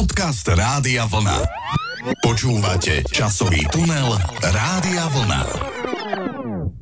Podcast Rádia Vlna. Počúvate časový tunel Rádia Vlna.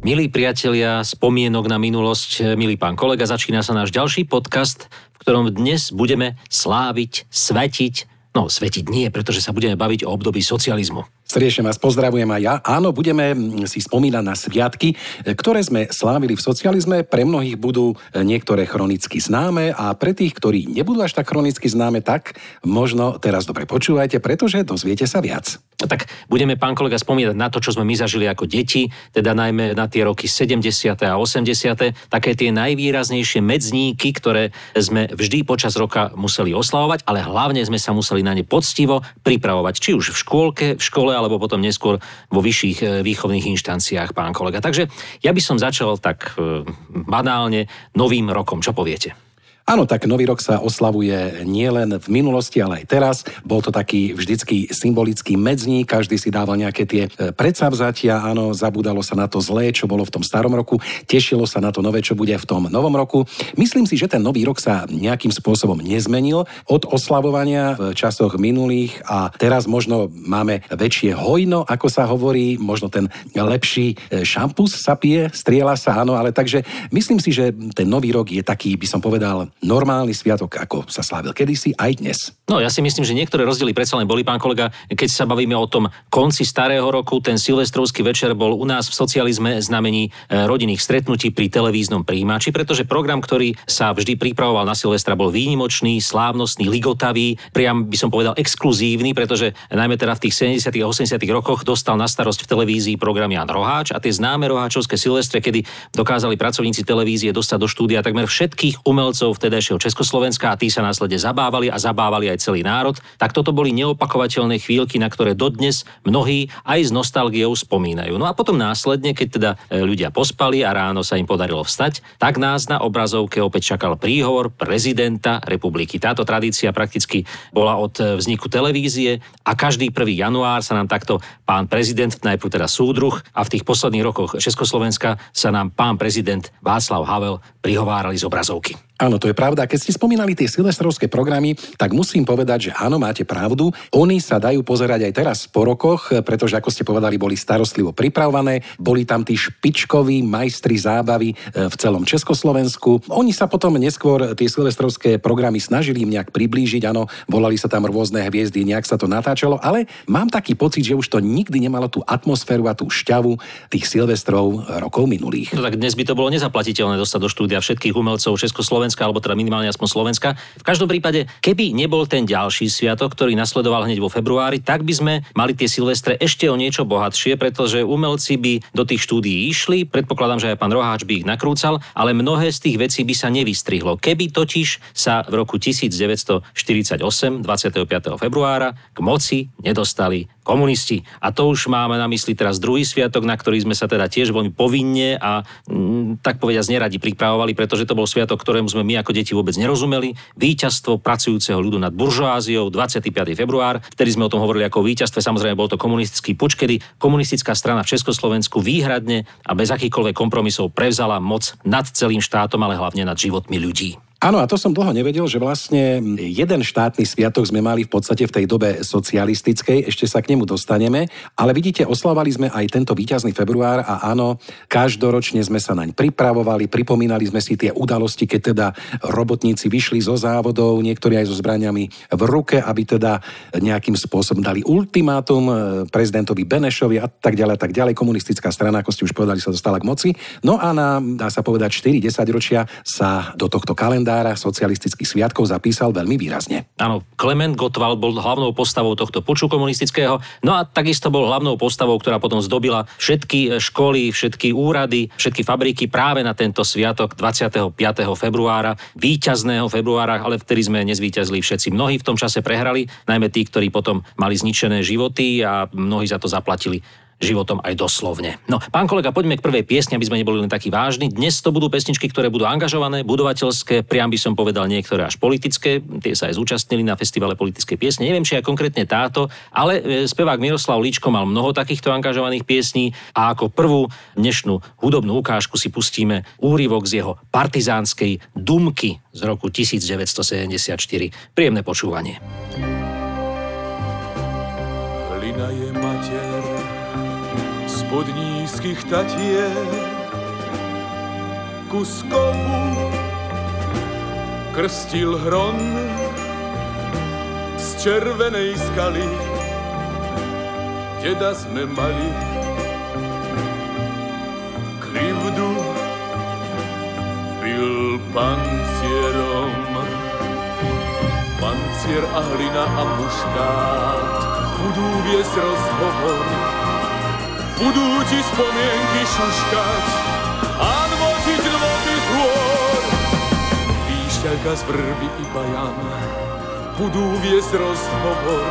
Milí priatelia, spomienok na minulosť, milý pán kolega, začína sa náš ďalší podcast, v ktorom dnes budeme sláviť, svetiť, no svetiť nie, pretože sa budeme baviť o období socializmu. Srdečne vás pozdravujem aj ja. Áno, budeme si spomínať na sviatky, ktoré sme slávili v socializme. Pre mnohých budú niektoré chronicky známe a pre tých, ktorí nebudú až tak chronicky známe, tak možno teraz dobre počúvajte, pretože dozviete sa viac. Tak budeme, pán kolega, spomínať na to, čo sme my zažili ako deti, teda najmä na tie roky 70. a 80. Také tie najvýraznejšie medzníky, ktoré sme vždy počas roka museli oslavovať, ale hlavne sme sa museli na ne poctivo pripravovať, či už v škôlke, v škole alebo potom neskôr vo vyšších e, výchovných inštanciách, pán kolega. Takže ja by som začal tak e, banálne novým rokom. Čo poviete? Áno, tak Nový rok sa oslavuje nielen v minulosti, ale aj teraz. Bol to taký vždycky symbolický medzník, každý si dával nejaké tie e, predsavzatia, áno, zabudalo sa na to zlé, čo bolo v tom starom roku, tešilo sa na to nové, čo bude v tom novom roku. Myslím si, že ten Nový rok sa nejakým spôsobom nezmenil od oslavovania v časoch minulých a teraz možno máme väčšie hojno, ako sa hovorí, možno ten lepší e, šampus sa pije, striela sa, áno, ale takže myslím si, že ten Nový rok je taký, by som povedal, normálny sviatok, ako sa slávil kedysi, aj dnes. No ja si myslím, že niektoré rozdiely predsa len boli, pán kolega, keď sa bavíme o tom konci starého roku, ten silvestrovský večer bol u nás v socializme znamení e, rodinných stretnutí pri televíznom príjimači, pretože program, ktorý sa vždy pripravoval na Silvestra, bol výnimočný, slávnostný, ligotavý, priam by som povedal exkluzívny, pretože najmä teda v tých 70. a 80. rokoch dostal na starosť v televízii program Jan Roháč a tie známe roháčovské silvestre, kedy dokázali pracovníci televízie dostať do štúdia takmer všetkých umelcov v vtedajšieho Československa a tí sa následne zabávali a zabávali aj celý národ, tak toto boli neopakovateľné chvíľky, na ktoré dodnes mnohí aj s nostalgiou spomínajú. No a potom následne, keď teda e, ľudia pospali a ráno sa im podarilo vstať, tak nás na obrazovke opäť čakal príhovor prezidenta republiky. Táto tradícia prakticky bola od e, vzniku televízie a každý 1. január sa nám takto pán prezident, najprv teda súdruh a v tých posledných rokoch Československa sa nám pán prezident Václav Havel prihovárali z obrazovky. Áno, to je pravda. Keď ste spomínali tie silvestrovské programy, tak musím povedať, že áno, máte pravdu. Oni sa dajú pozerať aj teraz po rokoch, pretože ako ste povedali, boli starostlivo pripravované, boli tam tí špičkoví majstri zábavy e, v celom Československu. Oni sa potom neskôr tie silvestrovské programy snažili im nejak priblížiť, áno, volali sa tam rôzne hviezdy, nejak sa to natáčalo, ale mám taký pocit, že už to nikdy nemalo tú atmosféru a tú šťavu tých silvestrov rokov minulých. No tak dnes by to bolo nezaplatiteľné dostať do štúdia všetkých umelcov Československa Slovenska, alebo teda minimálne aspoň Slovenska. V každom prípade, keby nebol ten ďalší sviatok, ktorý nasledoval hneď vo februári, tak by sme mali tie Silvestre ešte o niečo bohatšie, pretože umelci by do tých štúdií išli, predpokladám, že aj pán Roháč by ich nakrúcal, ale mnohé z tých vecí by sa nevystrihlo. Keby totiž sa v roku 1948, 25. februára, k moci nedostali komunisti. A to už máme na mysli teraz druhý sviatok, na ktorý sme sa teda tiež veľmi povinne a mm, tak povediať neradi pripravovali, pretože to bol sviatok, ktorému sme my ako deti vôbec nerozumeli. Výťazstvo pracujúceho ľudu nad buržoáziou 25. február, vtedy sme o tom hovorili ako víťazstve, samozrejme bol to komunistický puč, kedy komunistická strana v Československu výhradne a bez akýchkoľvek kompromisov prevzala moc nad celým štátom, ale hlavne nad životmi ľudí. Áno, a to som dlho nevedel, že vlastne jeden štátny sviatok sme mali v podstate v tej dobe socialistickej, ešte sa k nemu dostaneme, ale vidíte, oslavali sme aj tento víťazný február a áno, každoročne sme sa naň pripravovali, pripomínali sme si tie udalosti, keď teda robotníci vyšli zo závodov, niektorí aj so zbraniami v ruke, aby teda nejakým spôsobom dali ultimátum eh, prezidentovi Benešovi a tak ďalej, tak ďalej. Komunistická strana, ako ste už povedali, sa dostala k moci. No a na, dá sa povedať, 4-10 ročia sa do tohto kalendára kalendára socialistických sviatkov zapísal veľmi výrazne. Áno, Klement Gottwald bol hlavnou postavou tohto poču komunistického, no a takisto bol hlavnou postavou, ktorá potom zdobila všetky školy, všetky úrady, všetky fabriky práve na tento sviatok 25. februára, víťazného februára, ale vtedy sme nezvíťazili všetci. Mnohí v tom čase prehrali, najmä tí, ktorí potom mali zničené životy a mnohí za to zaplatili životom aj doslovne. No, pán kolega, poďme k prvej piesni, aby sme neboli len takí vážni. Dnes to budú pesničky, ktoré budú angažované, budovateľské, priam by som povedal niektoré až politické. Tie sa aj zúčastnili na festivale politickej piesne. Neviem, či aj konkrétne táto, ale e, spevák Miroslav Líčko mal mnoho takýchto angažovaných piesní a ako prvú dnešnú hudobnú ukážku si pustíme úryvok z jeho partizánskej Dumky z roku 1974. Príjemné počúvanie. Halina je mater spod nízkych tatier Kuskovu krstil hron z červenej skaly. Deda sme mali krivdu byl pancierom. Pancier a hlina a muškát budú viesť rozhovor. Буду ті спомінки шушкать, а нвозить львотих гор. Віщалька з вербі і баяна, буду весь розговор.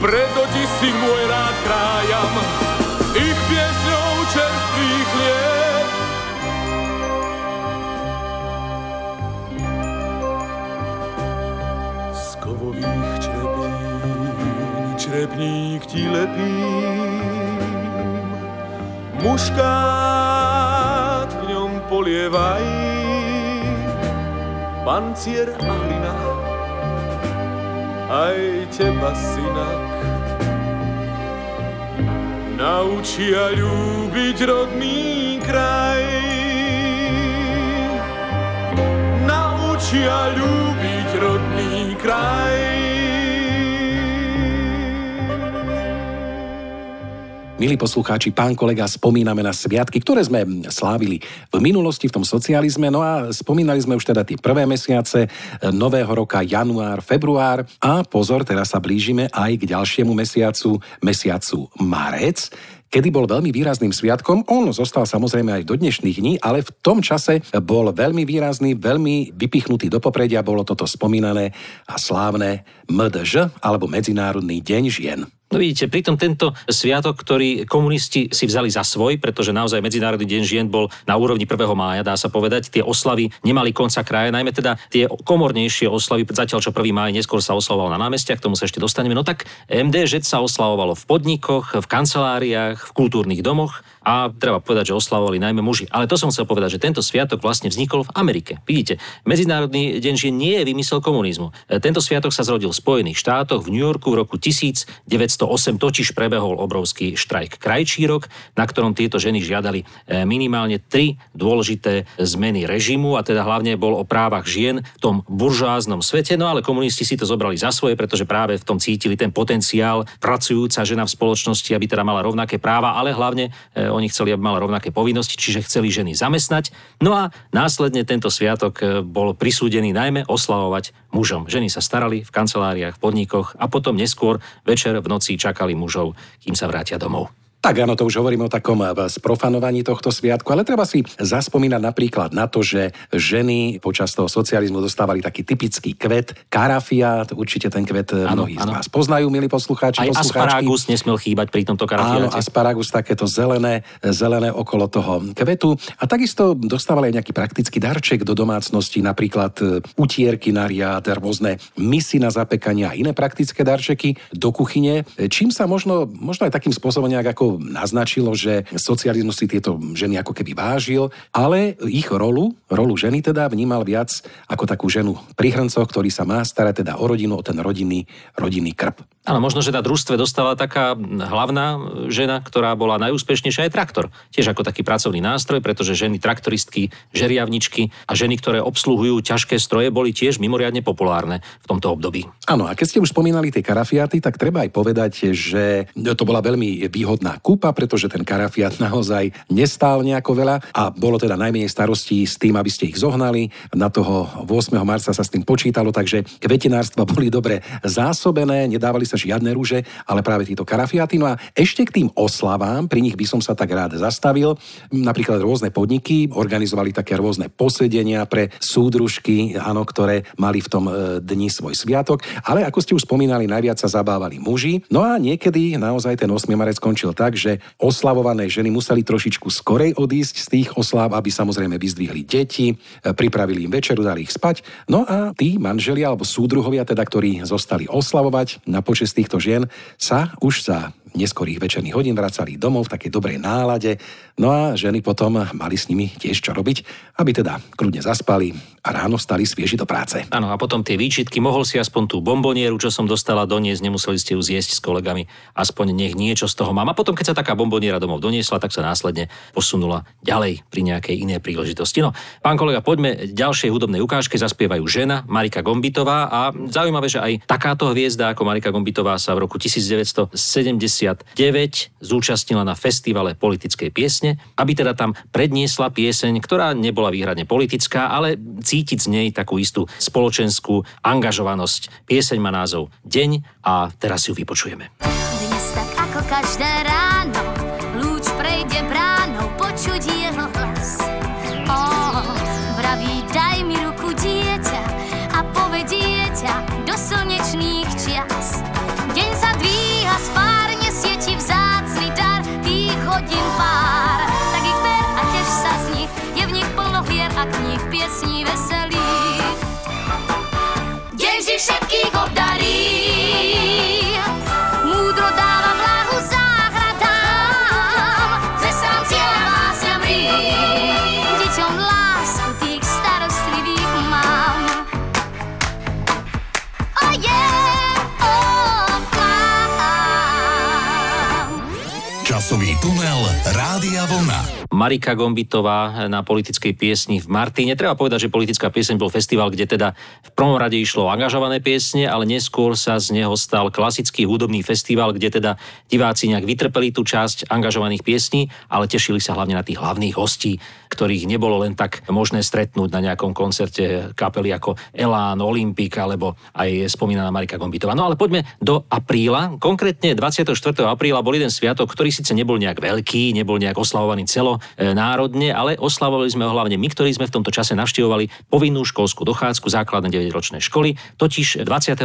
Предоті си мой рад краям, їх пісню черствий хліб. Kowo ich czerpnik, czerpnik ci lepiej. Muškát v ňom polievaj, pancier a hlina, aj teba synak. Naučia ľúbiť rodný kraj. Naučia ľúbiť Milí poslucháči, pán kolega, spomíname na sviatky, ktoré sme slávili v minulosti, v tom socializme, no a spomínali sme už teda tie prvé mesiace e, nového roka, január, február a pozor, teraz sa blížime aj k ďalšiemu mesiacu, mesiacu marec, kedy bol veľmi výrazným sviatkom. On zostal samozrejme aj do dnešných dní, ale v tom čase bol veľmi výrazný, veľmi vypichnutý do popredia. Bolo toto spomínané a slávne MDŽ, alebo Medzinárodný deň žien. No vidíte, pritom tento sviatok, ktorý komunisti si vzali za svoj, pretože naozaj Medzinárodný deň žien bol na úrovni 1. mája, dá sa povedať, tie oslavy nemali konca kraja, najmä teda tie komornejšie oslavy, zatiaľ čo 1. máj neskôr sa oslavoval na námestiach, k tomu sa ešte dostaneme. No tak MDŽ sa oslavovalo v podnikoch, v kanceláriách, v kultúrnych domoch a treba povedať, že oslavovali najmä muži. Ale to som chcel povedať, že tento sviatok vlastne vznikol v Amerike. Vidíte, Medzinárodný deň žien nie je vymysel komunizmu. E, Tento sviatok sa zrodil v Spojených štátoch v New Yorku v roku 1908, totiž prebehol obrovský štrajk krajčírok, na ktorom tieto ženy žiadali e, minimálne tri dôležité zmeny režimu a teda hlavne bol o právach žien v tom buržoáznom svete, no ale komunisti si to zobrali za svoje, pretože práve v tom cítili ten potenciál pracujúca žena v spoločnosti, aby teda mala rovnaké práva, ale hlavne e, oni chceli, aby mala rovnaké povinnosti, čiže chceli ženy zamestnať. No a následne tento sviatok e, bol prisúdený najmä oslavovať mužom. Ženy sa starali v kanceláriách, v podnikoch a potom neskôr večer v noci čakali mužov, kým sa vrátia domov. Tak áno, to už hovorím o takom eh, sprofanovaní tohto sviatku, ale treba si zaspomínať napríklad na to, že ženy počas toho socializmu dostávali taký typický kvet, karafiát, určite ten kvet ano, mnohí ano. z vás poznajú, milí poslucháči. Aj asparagus nesmel chýbať pri tomto karafiáte. Áno, asparagus, takéto zelené, zelené okolo toho kvetu. A takisto dostávali aj nejaký praktický darček do domácnosti, napríklad eh, utierky na riad, rôzne misy na zapekanie a iné praktické darčeky do kuchyne, čím sa možno, možno aj takým spôsobom nejak ako naznačilo, že socializmus si tieto ženy ako keby vážil, ale ich rolu, rolu ženy teda vnímal viac ako takú ženu pri hrncoch, ktorý sa má starať teda o rodinu, o ten rodinný, rodinný krb. Áno, možno, že na družstve dostala taká hlavná žena, ktorá bola najúspešnejšia, aj traktor. Tiež ako taký pracovný nástroj, pretože ženy traktoristky, žeriavničky a ženy, ktoré obsluhujú ťažké stroje, boli tiež mimoriadne populárne v tomto období. Áno, a keď ste už spomínali tie karafiaty, tak treba aj povedať, že to bola veľmi výhodná kúpa, pretože ten karafiat naozaj nestál nejako veľa a bolo teda najmenej starostí s tým, aby ste ich zohnali. Na toho 8. marca sa s tým počítalo, takže kvetinárstva boli dobre zásobené, nedávali sa žiadne rúže, ale práve títo karafiaty. No a ešte k tým oslavám, pri nich by som sa tak rád zastavil. Napríklad rôzne podniky organizovali také rôzne posedenia pre súdružky, áno, ktoré mali v tom e, dni svoj sviatok. Ale ako ste už spomínali, najviac sa zabávali muži. No a niekedy naozaj ten 8. marec skončil tak, že oslavované ženy museli trošičku skorej odísť z tých oslav, aby samozrejme vyzdvihli deti, e, pripravili im večeru, dali ich spať. No a tí manželia alebo súdruhovia, teda, ktorí zostali oslavovať na počas týchto žien, sa už za neskorých večerných hodín vracali domov v takej dobrej nálade. No a ženy potom mali s nimi tiež čo robiť, aby teda kľudne zaspali a ráno stali svieži do práce. Áno, a potom tie výčitky, mohol si aspoň tú bombonieru, čo som dostala doniesť, nemuseli ste ju zjesť s kolegami, aspoň nech niečo z toho mám. A potom, keď sa taká bomboniera domov doniesla, tak sa následne posunula ďalej pri nejakej inej príležitosti. No, pán kolega, poďme ďalšej hudobnej ukážke. Zaspievajú žena Marika Gombitová a zaujímavé, že aj takáto hviezda ako Marika Gombitová sa v roku 1979 zúčastnila na festivale politickej piesne aby teda tam predniesla pieseň, ktorá nebola výhradne politická, ale cítiť z nej takú istú spoločenskú angažovanosť. Pieseň má názov Deň a teraz ju vypočujeme. Dnes tak ako každé ráno, lúč prejde bránou, počuť jeho hlas. Marika Gombitová na politickej piesni v Martine. Treba povedať, že politická pieseň bol festival, kde teda v prvom rade išlo o angažované piesne, ale neskôr sa z neho stal klasický hudobný festival, kde teda diváci nejak vytrpeli tú časť angažovaných piesní, ale tešili sa hlavne na tých hlavných hostí, ktorých nebolo len tak možné stretnúť na nejakom koncerte kapely ako Elán, Olympik alebo aj spomínaná Marika Gombitová. No ale poďme do apríla. Konkrétne 24. apríla bol jeden sviatok, ktorý síce nebol nejak veľký, nebol nejak oslavovaný celo národne, ale oslavovali sme ho hlavne my, ktorí sme v tomto čase navštevovali povinnú školskú dochádzku základnej 9-ročnej školy. Totiž 24.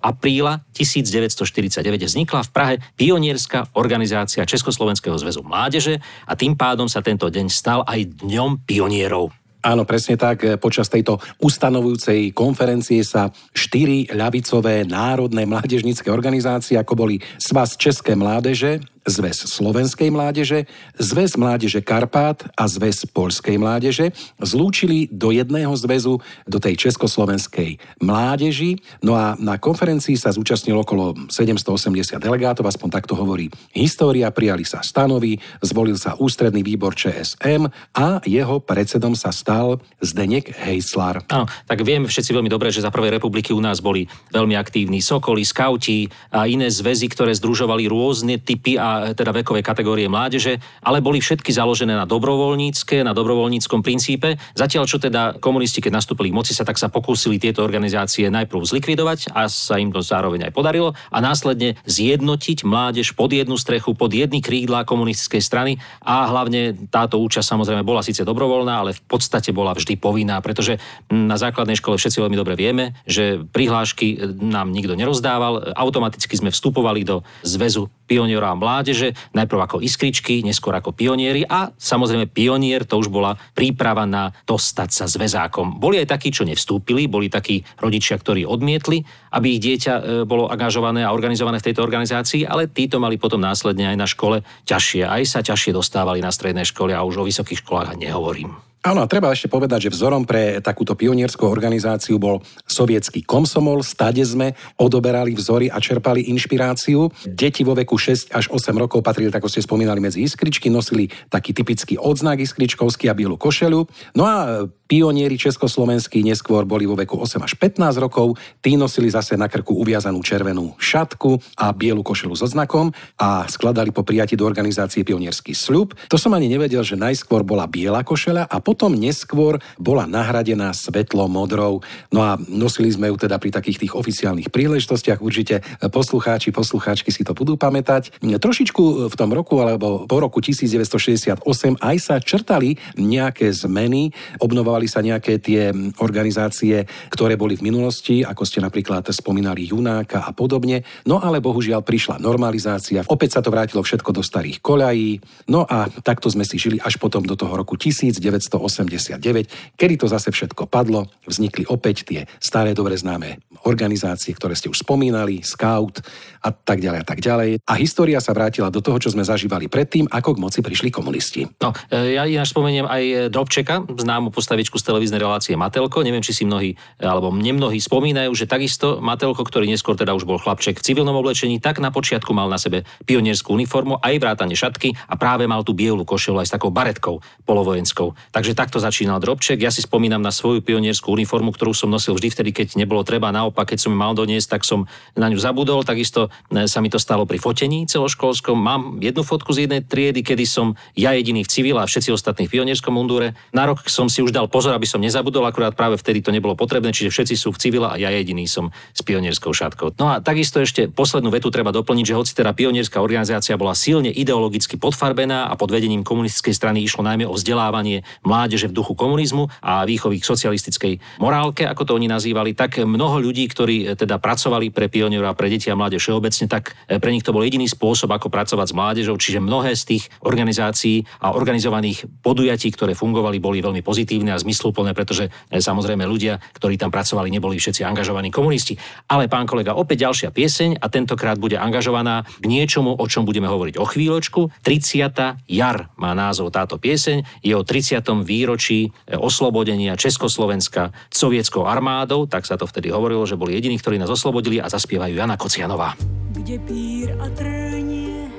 apríla 1949 vznikla v Prahe pionierská organizácia Československého zväzu mládeže a tým pádom sa tento deň stal aj dňom pionierov. Áno, presne tak. Počas tejto ustanovujúcej konferencie sa štyri ľavicové národné mládežnícke organizácie, ako boli Svaz České mládeže, Zväz slovenskej mládeže, Zväz mládeže Karpát a Zväz poľskej mládeže zlúčili do jedného zväzu do tej československej mládeži. No a na konferencii sa zúčastnilo okolo 780 delegátov, aspoň takto hovorí história, prijali sa stanovy, zvolil sa ústredný výbor ČSM a jeho predsedom sa stal Zdenek Hejslar. Áno, tak vieme všetci veľmi dobre, že za prvej republiky u nás boli veľmi aktívni sokoli, skauti a iné zväzy, ktoré združovali rôzne typy a teda vekové kategórie mládeže, ale boli všetky založené na dobrovoľnícke, na dobrovoľníckom princípe. Zatiaľ, čo teda komunisti, keď nastúpili k moci, sa tak sa pokúsili tieto organizácie najprv zlikvidovať a sa im to zároveň aj podarilo a následne zjednotiť mládež pod jednu strechu, pod jedny krídla komunistickej strany a hlavne táto účasť samozrejme bola síce dobrovoľná, ale v podstate bola vždy povinná, pretože na základnej škole všetci veľmi dobre vieme, že prihlášky nám nikto nerozdával, automaticky sme vstupovali do zväzu pionierov a mládeže, najprv ako iskričky, neskôr ako pionieri a samozrejme pionier to už bola príprava na to stať sa zväzákom. Boli aj takí, čo nevstúpili, boli takí rodičia, ktorí odmietli, aby ich dieťa e, bolo angažované a organizované v tejto organizácii, ale títo mali potom následne aj na škole ťažšie, aj sa ťažšie dostávali na strednej škole a už o vysokých školách nehovorím. Áno, a treba ešte povedať, že vzorom pre takúto pionierskú organizáciu bol sovietský komsomol, stade sme odoberali vzory a čerpali inšpiráciu. Deti vo veku 6 až 8 rokov patrili, ako ste spomínali, medzi iskričky, nosili taký typický odznak iskričkovský a bielu košelu. No a pionieri československí neskôr boli vo veku 8 až 15 rokov, tí nosili zase na krku uviazanú červenú šatku a bielu košelu so znakom a skladali po prijati do organizácie pionierský sľub. To som ani nevedel, že najskôr bola biela košela a potom neskôr bola nahradená svetlo modrou. No a nosili sme ju teda pri takých tých oficiálnych príležitostiach. Určite poslucháči, poslucháčky si to budú pamätať. Trošičku v tom roku alebo po roku 1968 aj sa črtali nejaké zmeny, obnovovali sa nejaké tie organizácie, ktoré boli v minulosti, ako ste napríklad spomínali Junáka a podobne. No ale bohužiaľ prišla normalizácia, opäť sa to vrátilo všetko do starých koľají. No a takto sme si žili až potom do toho roku 1900 1889, kedy to zase všetko padlo, vznikli opäť tie staré dobre známe organizácie, ktoré ste už spomínali, Scout a tak ďalej a tak ďalej. A história sa vrátila do toho, čo sme zažívali predtým, ako k moci prišli komunisti. No, e, ja ináč spomeniem aj Drobčeka, známu postavičku z televíznej relácie Matelko. Neviem, či si mnohí, alebo mne mnohí spomínajú, že takisto Matelko, ktorý neskôr teda už bol chlapček v civilnom oblečení, tak na počiatku mal na sebe pionierskú uniformu, aj vrátane šatky a práve mal tú bielu košelu aj s takou baretkou polovojenskou. Takže takto začínal Drobček. Ja si spomínam na svoju pionierskú uniformu, ktorú som nosil vždy vtedy, keď nebolo treba. Naopak, keď som ju mal doniesť, tak som na ňu zabudol. Takisto e, sa mi to stalo pri fotení celoškolskom. Mám jednu fotku z jednej triedy, kedy som ja jediný v civil a všetci ostatní v pionierskom mundúre. Na rok som si už dal pozor, aby som nezabudol, akurát práve vtedy to nebolo potrebné, čiže všetci sú v civila a ja jediný som s pionierskou šatkou. No a takisto ešte poslednú vetu treba doplniť, že hoci teda pionierská organizácia bola silne ideologicky podfarbená a pod vedením komunistickej strany išlo najmä o vzdelávanie mládeže v duchu komunizmu a výchovy k socialistickej morálke, ako to oni nazývali, tak mnoho ľudí, ktorí teda pracovali pre pionierov a pre deti a mládež všeobecne, tak pre nich to bol jediný spôsob, ako pracovať s mládežou, čiže mnohé z tých organizácií a organizovaných podujatí, ktoré fungovali, boli veľmi pozitívne a zmysluplné, pretože e, samozrejme ľudia, ktorí tam pracovali, neboli všetci angažovaní komunisti. Ale pán kolega, opäť ďalšia pieseň a tentokrát bude angažovaná k niečomu, o čom budeme hovoriť o chvíľočku. 30. jar má názov táto pieseň, je o 30. výročí e, oslobodenia Československa sovietskou armádou, tak sa to vtedy hovorilo, že boli jediní, ktorí nás oslobodili a zaspievajú Jana Kocianová. Kde pír a trnie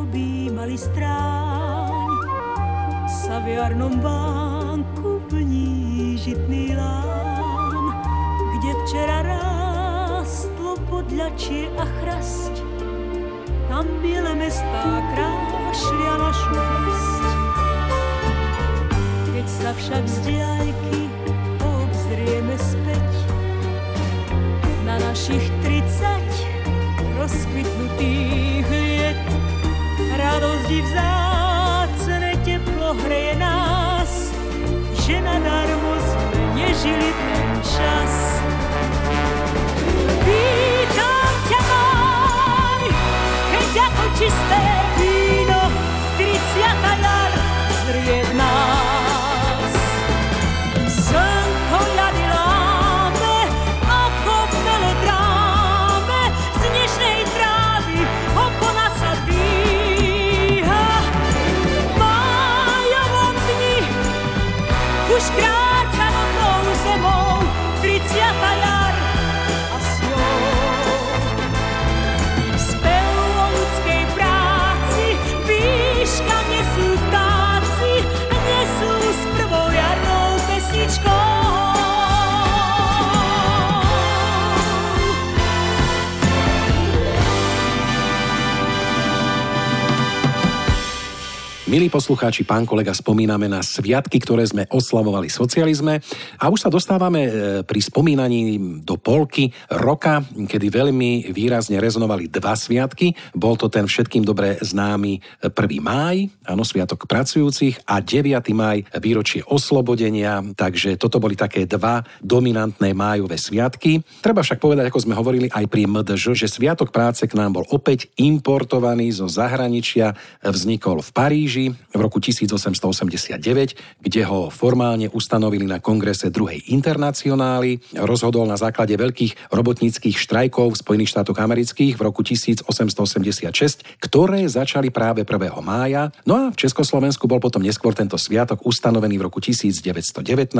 objímali stráň, sa v jarnom bánku plní žitný lán, kde včera rástlo podľačie a chrasť, tam biele mestá krášlia našu vlast. Sa však z diaľky obzrieme späť na našich 30 rozkvitnutých liet, radosť vzácne teplo hreje nás, že nadarmo sme nežili ten čas. Vítam ťa, maj, keď ako čisté Milí poslucháči, pán kolega, spomíname na sviatky, ktoré sme oslavovali v socializme a už sa dostávame e, pri spomínaní do polky roka, kedy veľmi výrazne rezonovali dva sviatky. Bol to ten všetkým dobre známy 1. máj, áno, sviatok pracujúcich a 9. máj, výročie oslobodenia, takže toto boli také dva dominantné májové sviatky. Treba však povedať, ako sme hovorili aj pri MDŽ, že Sviatok práce k nám bol opäť importovaný zo zahraničia, vznikol v Paríži v roku 1889, kde ho formálne ustanovili na kongrese druhej internacionály. Rozhodol na základe veľkých robotníckých štrajkov v Spojených štátoch amerických v roku 1886, ktoré začali práve 1. mája. No a v Československu bol potom neskôr tento sviatok ustanovený v roku 1919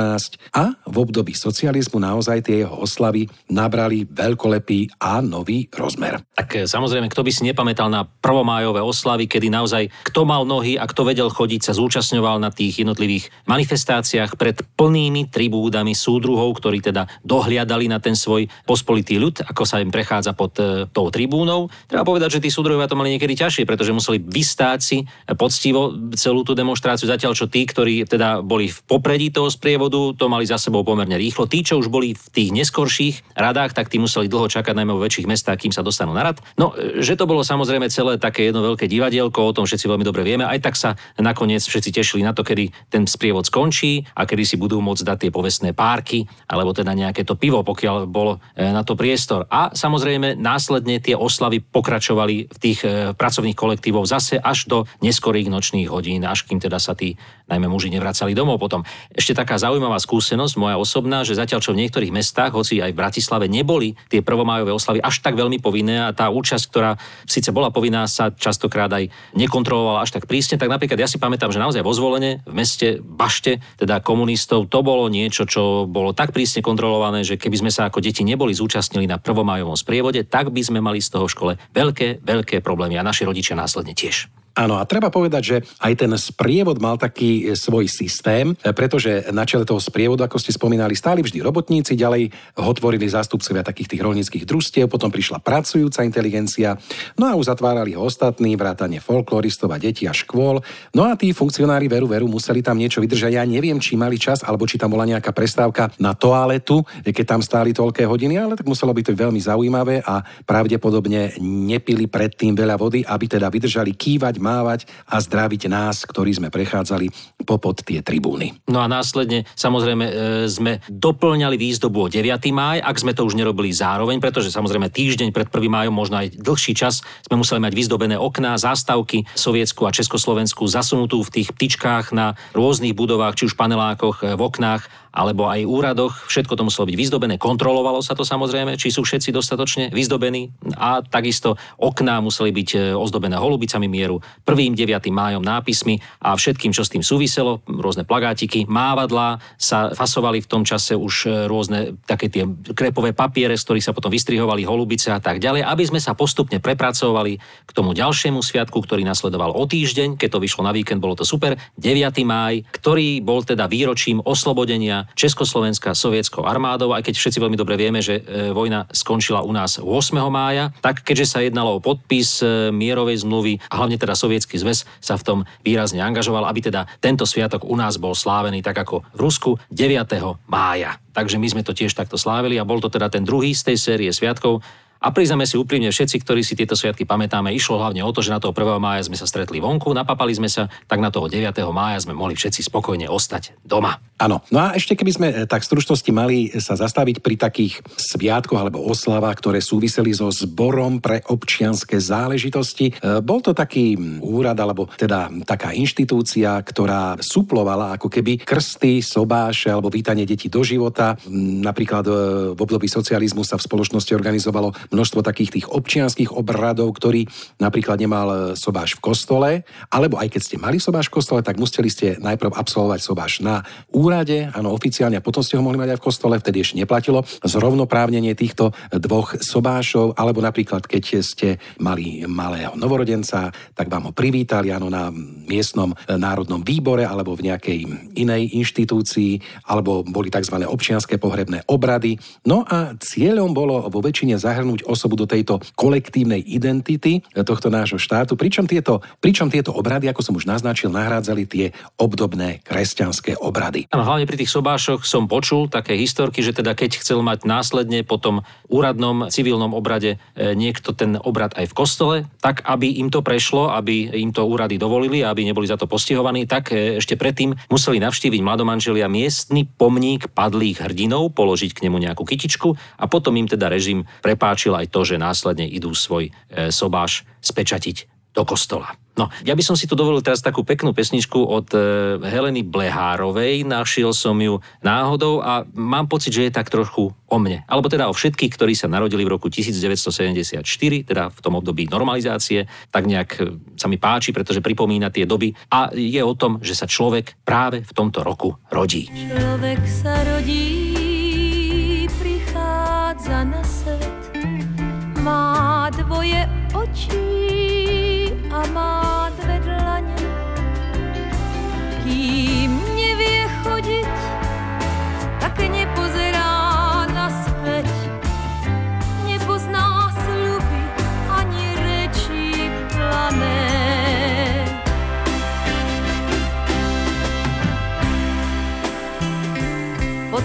a v období socializmu naozaj tie jeho oslavy nabrali veľkolepý a nový rozmer. Tak samozrejme, kto by si nepamätal na prvomájové oslavy, kedy naozaj kto mal nohy a kto vedel chodiť, sa zúčastňoval na tých jednotlivých manifestáciách pred plnými tribúdami súdruhov, ktorí teda dohliadali na ten svoj pospolitý ľud, ako sa im prechádza pod e, tou tribúnou. Treba povedať, že tí súdruhovia to mali niekedy ťažšie, pretože museli vystáť si poctivo celú tú demonstráciu, zatiaľ čo tí, ktorí teda boli v popredí toho sprievodu, to mali za sebou pomerne rýchlo. Tí, čo už boli v tých neskorších radách, tak tí museli dlho čakať najmä vo väčších mestách, kým sa dostanú na rad. No, e, že to bolo samozrejme celé také jedno veľké divadielko, o tom všetci veľmi dobre vieme. Aj tak sa nakoniec všetci tešili na to, kedy ten sprievod skončí a kedy si budú môcť dať tie povestné párky, alebo teda nejaké to pivo, pokiaľ bolo e, na to priestor. A samozrejme následne tie oslavy pokračovali v tých e, pracovných kolektívov zase až do neskorých nočných hodín, až kým teda sa tí najmä muži nevracali domov potom. Ešte taká zaujímavá skúsenosť, moja osobná, že zatiaľ čo v niektorých mestách, hoci aj v Bratislave, neboli tie prvomájové oslavy až tak veľmi povinné a tá účasť, ktorá síce bola povinná, sa častokrát aj nekontrolovala až tak prísne, tak napríklad ja si pamätám, že naozaj vo zvolenie v meste Bašte, teda komunistov, to bolo niečo, čo bolo tak prísne kontrolované, že keby sme sa ako deti neboli zúčastnili na prvomajovom sprievode, tak by sme mali z toho v škole veľké, veľké problémy a naši rodičia následne tiež. Áno, a treba povedať, že aj ten sprievod mal taký e, svoj systém, e, pretože na čele toho sprievodu, ako ste spomínali, stáli vždy robotníci, ďalej ho tvorili zástupcovia takých tých rolníckých družstiev, potom prišla pracujúca inteligencia, no a uzatvárali ho ostatní, vrátane folkloristov a detí a škôl. No a tí funkcionári veru, veru museli tam niečo vydržať. Ja neviem, či mali čas, alebo či tam bola nejaká prestávka na toaletu, keď tam stáli toľké hodiny, ale tak muselo byť to veľmi zaujímavé a pravdepodobne nepili predtým veľa vody, aby teda vydržali kývať, mávať a zdraviť nás, ktorí sme prechádzali popod tie tribúny. No a následne samozrejme e, sme doplňali výzdobu o 9. máj, ak sme to už nerobili zároveň, pretože samozrejme týždeň pred 1. májom, možno aj dlhší čas, sme museli mať vyzdobené okná, zástavky sovietsku a československu zasunutú v tých ptičkách na rôznych budovách, či už panelákoch, e, v oknách alebo aj úradoch. Všetko to muselo byť vyzdobené, kontrolovalo sa to samozrejme, či sú všetci dostatočne vyzdobení a takisto okná museli byť e, ozdobené holubicami mieru, 1. 9. májom nápismi a všetkým, čo s tým súviselo, rôzne plagátiky, mávadlá sa fasovali v tom čase už e, rôzne také tie krepové papiere, z ktorých sa potom vystrihovali holubice a tak ďalej, aby sme sa postupne prepracovali k tomu ďalšiemu sviatku, ktorý nasledoval o týždeň, keď to vyšlo na víkend, bolo to super, 9. máj, ktorý bol teda výročím oslobodenia Československá sovietskou armádou, aj keď všetci veľmi dobre vieme, že e, vojna skončila u nás 8. mája, tak keďže sa jednalo o podpis e, mierovej zmluvy a hlavne teda Sovietsky zväz sa v tom výrazne angažoval, aby teda tento sviatok u nás bol slávený tak ako v Rusku 9. mája. Takže my sme to tiež takto slávili a bol to teda ten druhý z tej série sviatkov, a prizname si úprimne, všetci, ktorí si tieto sviatky pamätáme, išlo hlavne o to, že na toho 1. mája sme sa stretli vonku, napapali sme sa, tak na toho 9. mája sme mohli všetci spokojne ostať doma. Áno, no a ešte keby sme eh, tak stručnosti mali sa zastaviť pri takých sviatkoch alebo oslavách, ktoré súviseli so zborom pre občianske záležitosti. Eh, bol to taký úrad alebo teda taká inštitúcia, ktorá suplovala ako keby krsty, sobáše alebo vítanie detí do života. Napríklad eh, v období socializmu sa v spoločnosti organizovalo množstvo takých tých občianských obradov, ktorý napríklad nemal e, sobáš v kostole, alebo aj keď ste mali sobáš v kostole, tak museli ste najprv absolvovať sobáš na úrade, áno, oficiálne, a potom ste ho mohli mať aj v kostole, vtedy ešte neplatilo zrovnoprávnenie týchto dvoch sobášov, alebo napríklad keď ste mali malého novorodenca, tak vám ho privítali, áno, na miestnom e, národnom výbore alebo v nejakej inej inštitúcii, alebo boli tzv. občianské pohrebné obrady. No a cieľom bolo vo väčšine zahrnúť zahrnúť osobu do tejto kolektívnej identity tohto nášho štátu, pričom tieto, pričom tieto obrady, ako som už naznačil, nahrádzali tie obdobné kresťanské obrady. Ano, hlavne pri tých sobášoch som počul také historky, že teda keď chcel mať následne po tom úradnom civilnom obrade e, niekto ten obrad aj v kostole, tak aby im to prešlo, aby im to úrady dovolili, aby neboli za to postihovaní, tak e, ešte predtým museli navštíviť mladomanželia miestny pomník padlých hrdinov, položiť k nemu nejakú kytičku a potom im teda režim prepáčil riešil aj to, že následne idú svoj e, sobáš spečatiť do kostola. No, ja by som si tu dovolil teraz takú peknú pesničku od e, Heleny Blehárovej. Našiel som ju náhodou a mám pocit, že je tak trochu o mne. Alebo teda o všetkých, ktorí sa narodili v roku 1974, teda v tom období normalizácie. Tak nejak e, sa mi páči, pretože pripomína tie doby. A je o tom, že sa človek práve v tomto roku rodí. Človek sa rodí,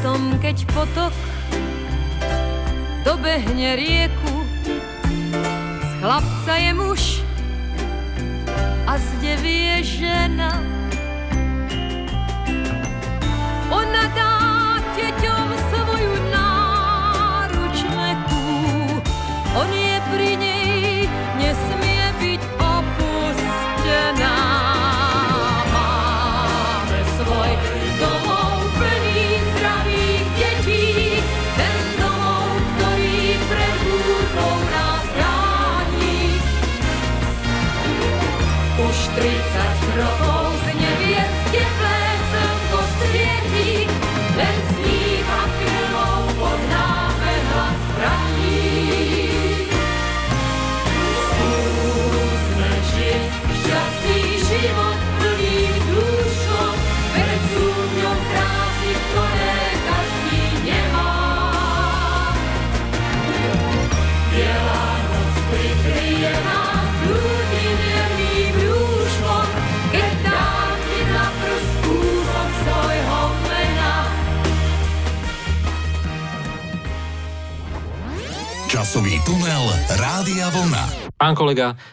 tom, keď potok dobehne rieku. Z chlapca je muž a z devy je žena. Ona dá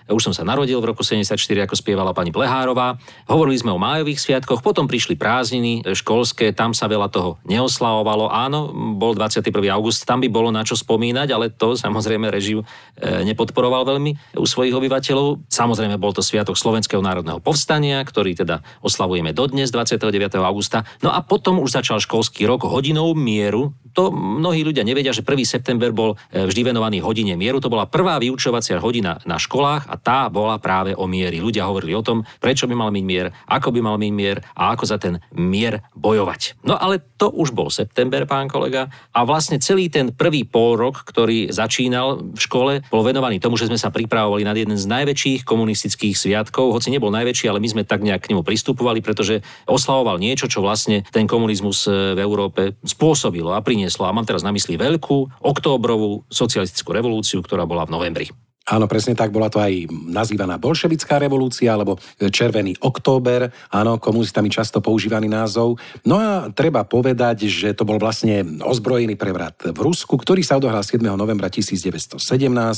už som sa narodil v roku 74, ako spievala pani Blehárová. Hovorili sme o májových sviatkoch, potom prišli prázdniny e, školské, tam sa veľa toho neoslavovalo. Áno, bol 21. august, tam by bolo na čo spomínať, ale to samozrejme režiu e, nepodporoval veľmi u svojich obyvateľov. Samozrejme bol to sviatok Slovenského národného povstania, ktorý teda oslavujeme dodnes 29. augusta. No a potom už začal školský rok hodinou mieru. To mnohí ľudia nevedia, že 1. september bol e, vždy venovaný hodine mieru. To bola prvá vyučovacia hodina na školách a tá bola práve o miery. Ľudia hovorili o tom, prečo by mal byť mier, ako by mal byť mier a ako za ten mier bojovať. No ale to už bol september, pán kolega, a vlastne celý ten prvý pol rok, ktorý začínal v škole, bol venovaný tomu, že sme sa pripravovali na jeden z najväčších komunistických sviatkov, hoci nebol najväčší, ale my sme tak nejak k nemu pristupovali, pretože oslavoval niečo, čo vlastne ten komunizmus e, v Európe spôsobilo a prinieslo. A mám teraz na mysli veľkú októbrovú socialistickú revolúciu, ktorá bola v novembri. Áno, presne tak, bola to aj nazývaná bolševická revolúcia, alebo červený október, áno, komunistami často používaný názov. No a treba povedať, že to bol vlastne ozbrojený prevrat v Rusku, ktorý sa odohral 7. novembra 1917,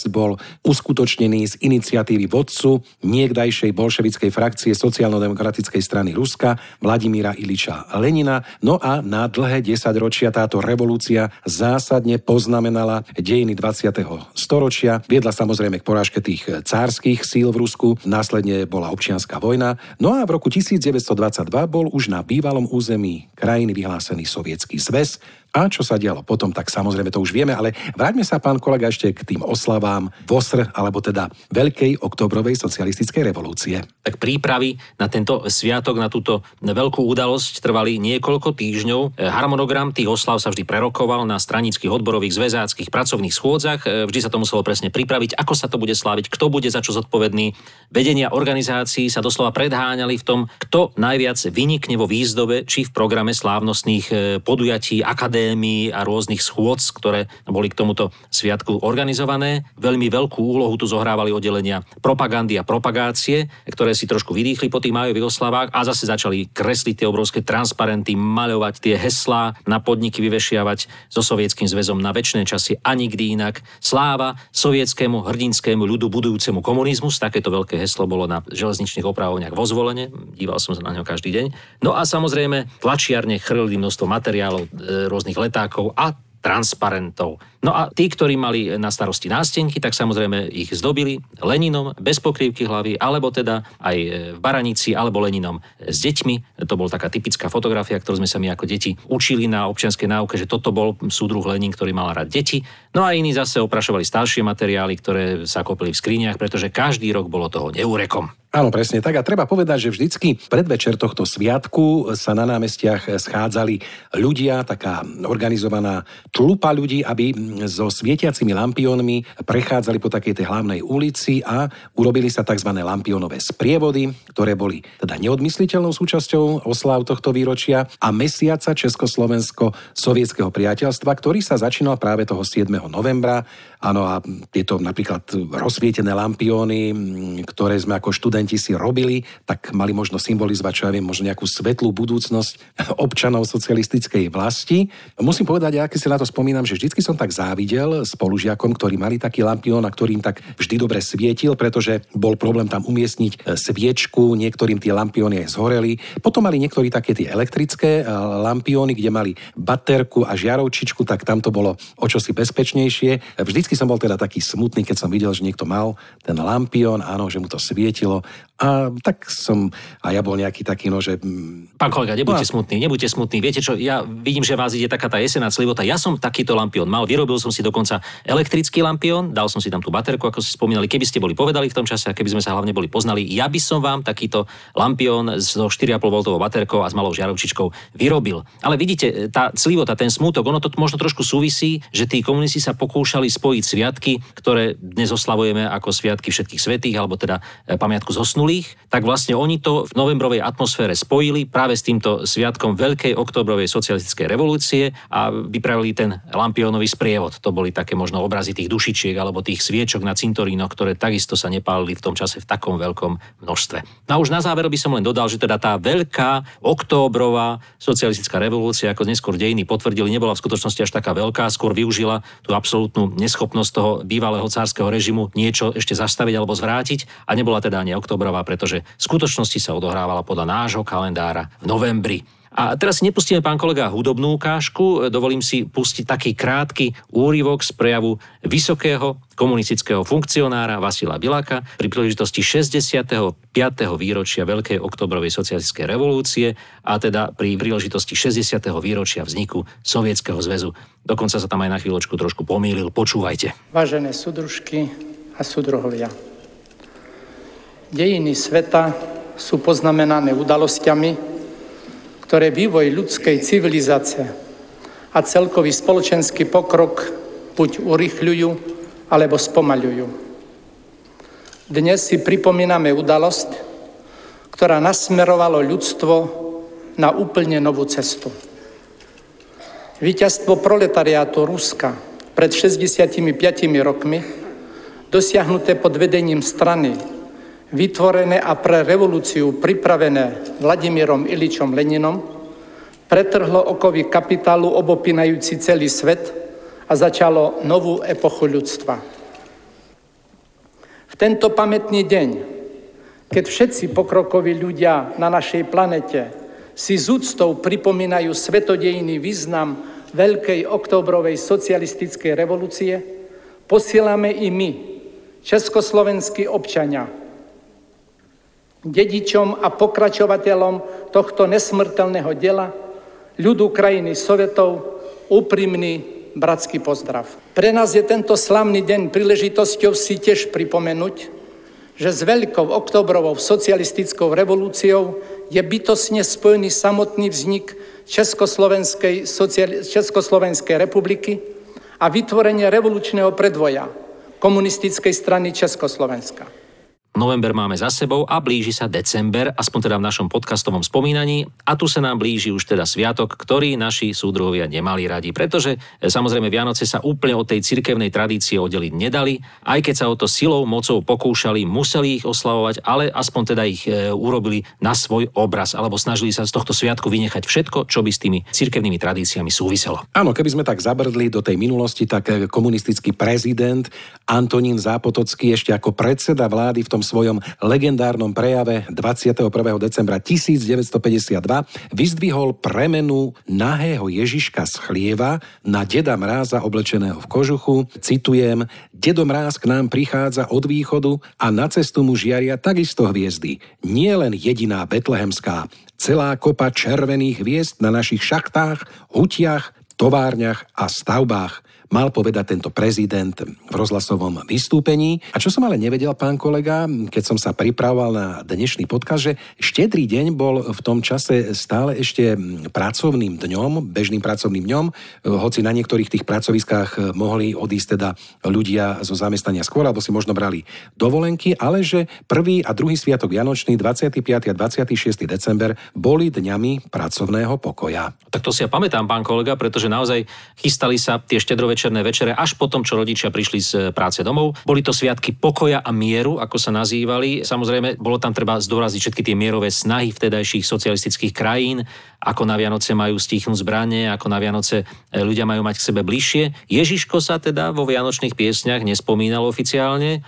bol uskutočnený z iniciatívy vodcu niekdajšej bolševickej frakcie sociálno-demokratickej strany Ruska, Vladimíra Iliča Lenina. No a na dlhé 10 ročia táto revolúcia zásadne poznamenala dejiny 20. storočia. Viedla samozrejme k porážke tých cárskych síl v Rusku, následne bola občianská vojna, no a v roku 1922 bol už na bývalom území krajiny vyhlásený sovietský zväz, a čo sa dialo potom, tak samozrejme to už vieme, ale vráťme sa, pán kolega, ešte k tým oslavám VOSR, alebo teda Veľkej oktobrovej socialistickej revolúcie. Tak prípravy na tento sviatok, na túto veľkú udalosť trvali niekoľko týždňov. Harmonogram tých oslav sa vždy prerokoval na stranických odborových zväzáckých pracovných schôdzach. E, Vždy sa to muselo presne pripraviť, ako sa to bude sláviť, kto bude za čo zodpovedný. Vedenia organizácií sa doslova predháňali v tom, kto najviac vynikne vo výzdobe, či v programe slávnostných e, podujatí, akadémií akadémií a rôznych schôdz, ktoré boli k tomuto sviatku organizované. Veľmi veľkú úlohu tu zohrávali oddelenia propagandy a propagácie, ktoré si trošku vydýchli po tých majových oslavách a zase začali kresliť tie obrovské transparenty, maľovať tie heslá na podniky, vyvešiavať so Sovietským zväzom na väčšie časy a nikdy inak. Sláva sovietskému hrdinskému ľudu budujúcemu komunizmus, takéto veľké heslo bolo na železničných opravovniach vo zvolenie, díval som sa na ňo každý deň. No a samozrejme tlačiarne chrlili množstvo materiálov, e, rôznych rôznych letákov a transparentov. No a tí, ktorí mali na starosti nástenky, tak samozrejme ich zdobili Leninom bez pokrývky hlavy, alebo teda aj v Baranici, alebo Leninom s deťmi. To bol taká typická fotografia, ktorú sme sa my ako deti učili na občianskej náuke, že toto bol súdruh Lenin, ktorý mal rád deti. No a iní zase oprašovali staršie materiály, ktoré sa kopili v skriniach, pretože každý rok bolo toho neúrekom. Áno, presne tak. A treba povedať, že vždycky predvečer tohto sviatku sa na námestiach schádzali ľudia, taká organizovaná tlupa ľudí, aby so svietiacimi lampiónmi prechádzali po takej tej hlavnej ulici a urobili sa tzv. lampiónové sprievody, ktoré boli teda neodmysliteľnou súčasťou oslav tohto výročia a mesiaca Československo-sovietského priateľstva, ktorý sa začínal práve toho 7. novembra. Áno, a tieto napríklad rozsvietené lampióny, ktoré sme ako študenti si robili, tak mali možno symbolizovať, čo ja viem, možno nejakú svetlú budúcnosť občanov socialistickej vlasti. Musím povedať, ja keď si na to spomínam, že vždycky som tak závidel spolužiakom, ktorí mali taký lampión a ktorým tak vždy dobre svietil, pretože bol problém tam umiestniť e, sviečku, niektorým tie lampióny aj zhoreli. Potom mali niektorí také tie elektrické e, lampióny, kde mali baterku a žiarovčičku, tak tam to bolo o čosi bezpečnejšie. Vždycky som bol teda taký smutný, keď som videl, že niekto mal ten lampión, áno, že mu to svietilo. A tak som, a ja bol nejaký taký, no, že... Pán kolega, nebuďte no, smutní, nebuďte smutní. Viete čo, ja vidím, že vás ide taká tá jesená slivota. Ja som takýto lampión mal, vyrobil som si dokonca elektrický lampión, dal som si tam tú baterku, ako ste spomínali. Keby ste boli povedali v tom čase a keby sme sa hlavne boli poznali, ja by som vám takýto lampión so 4,5 V baterkou a s malou žiarovčičkou vyrobil. Ale vidíte, tá slivota, ten smutok, ono to možno trošku súvisí, že tí komunisti sa pokúšali spojiť sviatky, ktoré dnes oslavujeme ako sviatky všetkých svetých, alebo teda e, pamiatku zosnulých zlých, tak vlastne oni to v novembrovej atmosfére spojili práve s týmto sviatkom Veľkej oktobrovej socialistickej revolúcie a vypravili ten lampiónový sprievod. To boli také možno obrazy tých dušičiek alebo tých sviečok na cintorínoch, ktoré takisto sa nepálili v tom čase v takom veľkom množstve. No a už na záver by som len dodal, že teda tá veľká októbrová socialistická revolúcia, ako neskôr dejiny potvrdili, nebola v skutočnosti až taká veľká, skôr využila tú absolútnu neschopnosť toho bývalého cárskeho režimu niečo ešte zastaviť alebo zvrátiť a nebola teda ani oktobrová, pretože v skutočnosti sa odohrávala podľa nášho kalendára v novembri. A teraz si nepustíme, pán kolega, hudobnú ukážku. Dovolím si pustiť taký krátky úryvok z prejavu vysokého komunistického funkcionára Vasila Biláka pri príležitosti 65. výročia Veľkej oktobrovej socialistickej revolúcie a teda pri príležitosti 60. výročia vzniku Sovietskeho zväzu. Dokonca sa tam aj na chvíľočku trošku pomýlil. Počúvajte. Vážené súdružky a súdruhovia, dejiny sveta sú poznamenané udalosťami, ktoré vývoj ľudskej civilizácie a celkový spoločenský pokrok buď urychľujú, alebo spomaľujú. Dnes si pripomíname udalosť, ktorá nasmerovalo ľudstvo na úplne novú cestu. Výťazstvo proletariátu Ruska pred 65 rokmi, dosiahnuté pod vedením strany, vytvorené a pre revolúciu pripravené Vladimírom Iličom Leninom, pretrhlo okovy kapitálu obopínajúci celý svet a začalo novú epochu ľudstva. V tento pamätný deň, keď všetci pokrokoví ľudia na našej planete si z úctou pripomínajú svetodejný význam Veľkej oktobrovej socialistickej revolúcie, posielame i my, československí občania, dedičom a pokračovateľom tohto nesmrteľného dela, ľudu krajiny Sovetov, úprimný bratský pozdrav. Pre nás je tento slavný deň príležitosťou si tiež pripomenúť, že s veľkou oktobrovou socialistickou revolúciou je bytosne spojený samotný vznik Československej, sociali- Československej republiky a vytvorenie revolučného predvoja komunistickej strany Československa. November máme za sebou a blíži sa december, aspoň teda v našom podcastovom spomínaní. A tu sa nám blíži už teda sviatok, ktorý naši súdruhovia nemali radi, pretože e, samozrejme Vianoce sa úplne od tej cirkevnej tradície oddeliť nedali. Aj keď sa o to silou, mocou pokúšali, museli ich oslavovať, ale aspoň teda ich e, urobili na svoj obraz, alebo snažili sa z tohto sviatku vynechať všetko, čo by s tými cirkevnými tradíciami súviselo. Áno, keby sme tak zabrdli do tej minulosti, tak e, komunistický prezident Antonín Zápotocký ešte ako predseda vlády v tom svojom legendárnom prejave 21. decembra 1952 vyzdvihol premenu nahého Ježiška z chlieva na Deda Mráza oblečeného v kožuchu. Citujem, Dedo Mráz k nám prichádza od východu a na cestu mu žiaria takisto hviezdy. Nie len jediná betlehemská, celá kopa červených hviezd na našich šachtách, hutiach, továrniach a stavbách mal povedať tento prezident v rozhlasovom vystúpení. A čo som ale nevedel, pán kolega, keď som sa pripravoval na dnešný podcast, že štedrý deň bol v tom čase stále ešte pracovným dňom, bežným pracovným dňom, hoci na niektorých tých pracoviskách mohli odísť teda ľudia zo zamestnania skôr, alebo si možno brali dovolenky, ale že prvý a druhý sviatok Vianočný, 25. a 26. december, boli dňami pracovného pokoja. Tak to si ja pamätám, pán kolega, pretože naozaj chystali sa tie štedrovečerné večere až po tom, čo rodičia prišli z práce domov. Boli to sviatky pokoja a mieru, ako sa nazývali. Samozrejme, bolo tam treba zdôraziť všetky tie mierové snahy vtedajších socialistických krajín, ako na Vianoce majú stichnúť zbranie, ako na Vianoce e, ľudia majú mať k sebe bližšie. Ježiško sa teda vo vianočných piesňach nespomínal oficiálne,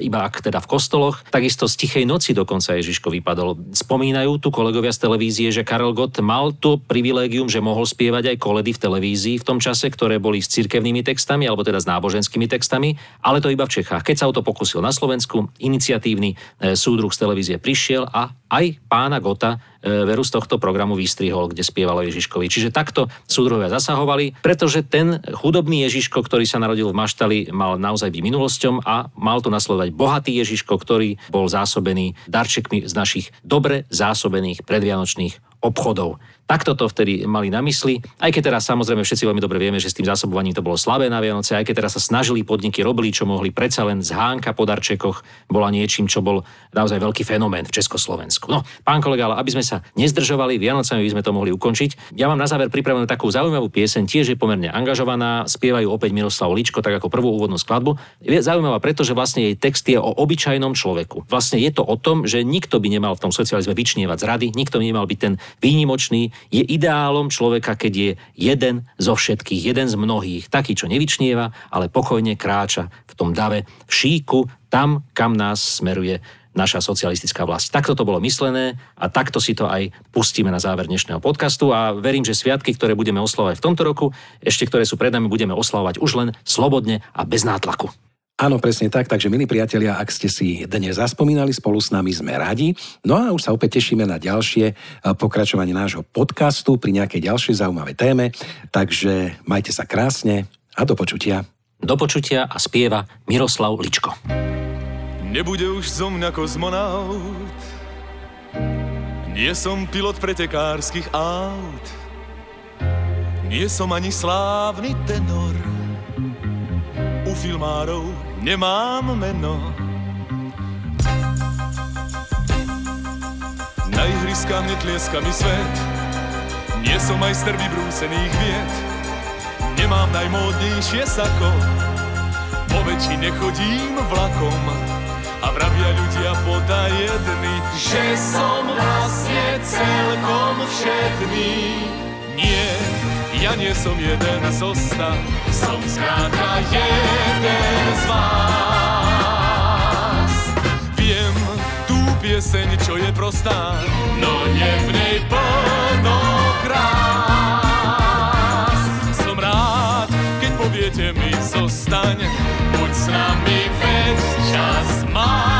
iba ak teda v kostoloch. Takisto z Tichej noci dokonca Ježiško vypadol. Spomínajú tu kolegovia z televízie, že Karel Gott mal to privilégium, že mohol spievať aj koledy v televízii v tom čase, ktoré boli s cirkevnými textami, alebo teda s náboženskými textami, ale to iba v Čechách. Keď sa o to pokusil na Slovensku, iniciatívny e, súdruh z televízie prišiel a aj pána Gota veru z tohto programu vystrihol, kde spievalo Ježiškovi. Čiže takto súdruhovia zasahovali, pretože ten chudobný Ježiško, ktorý sa narodil v Maštali, mal naozaj byť minulosťom a mal tu nasledovať bohatý Ježiško, ktorý bol zásobený darčekmi z našich dobre zásobených predvianočných obchodov. Takto to vtedy mali na mysli. Aj keď teraz samozrejme všetci veľmi dobre vieme, že s tým zásobovaním to bolo slabé na Vianoce, aj keď teraz sa snažili podniky, robili, čo mohli, predsa len zhánka po darčekoch bola niečím, čo bol naozaj veľký fenomén v Československu. No, pán kolega, ale aby sme sa nezdržovali, Vianocami by sme to mohli ukončiť. Ja mám na záver pripravenú takú zaujímavú pieseň, tiež je pomerne angažovaná, spievajú opäť Miroslav Ličko, tak ako prvú úvodnú skladbu. Je zaujímavá, pretože vlastne jej text je o obyčajnom človeku. Vlastne je to o tom, že nikto by nemal v tom socializme vyčnievať z rady, nikto by nemal byť ten výnimočný, je ideálom človeka, keď je jeden zo všetkých, jeden z mnohých, taký, čo nevyčnieva, ale pokojne kráča v tom dave, v šíku, tam, kam nás smeruje naša socialistická vlast. Takto to bolo myslené a takto si to aj pustíme na záver dnešného podcastu a verím, že sviatky, ktoré budeme oslavovať v tomto roku, ešte ktoré sú pred nami, budeme oslavovať už len slobodne a bez nátlaku. Áno, presne tak. Takže, milí priatelia, ak ste si dnes zaspomínali, spolu s nami sme radi. No a už sa opäť tešíme na ďalšie e, pokračovanie nášho podcastu pri nejakej ďalšej zaujímavej téme. Takže majte sa krásne a do počutia. Do počutia a spieva Miroslav Ličko. Nebude už zo mňa kozmonaut Nie som pilot pretekárskych aut Nie som ani slávny tenor U filmárov nemám meno. Na ihriskách netlieska mi svet. Nie som majster vybrúsených vied. Nemám najmódnejšie sako. Po väčšine chodím vlakom. A vravia ľudia podajední, že som vlastne celkom všetný. Nie, ja nie som jeden zo sta, som skrátka jeden z vás. Viem tú pieseň, čo je prostá, no je v nej plno krás. Som rád, keď poviete mi zostaň, buď s nami veď čas máš.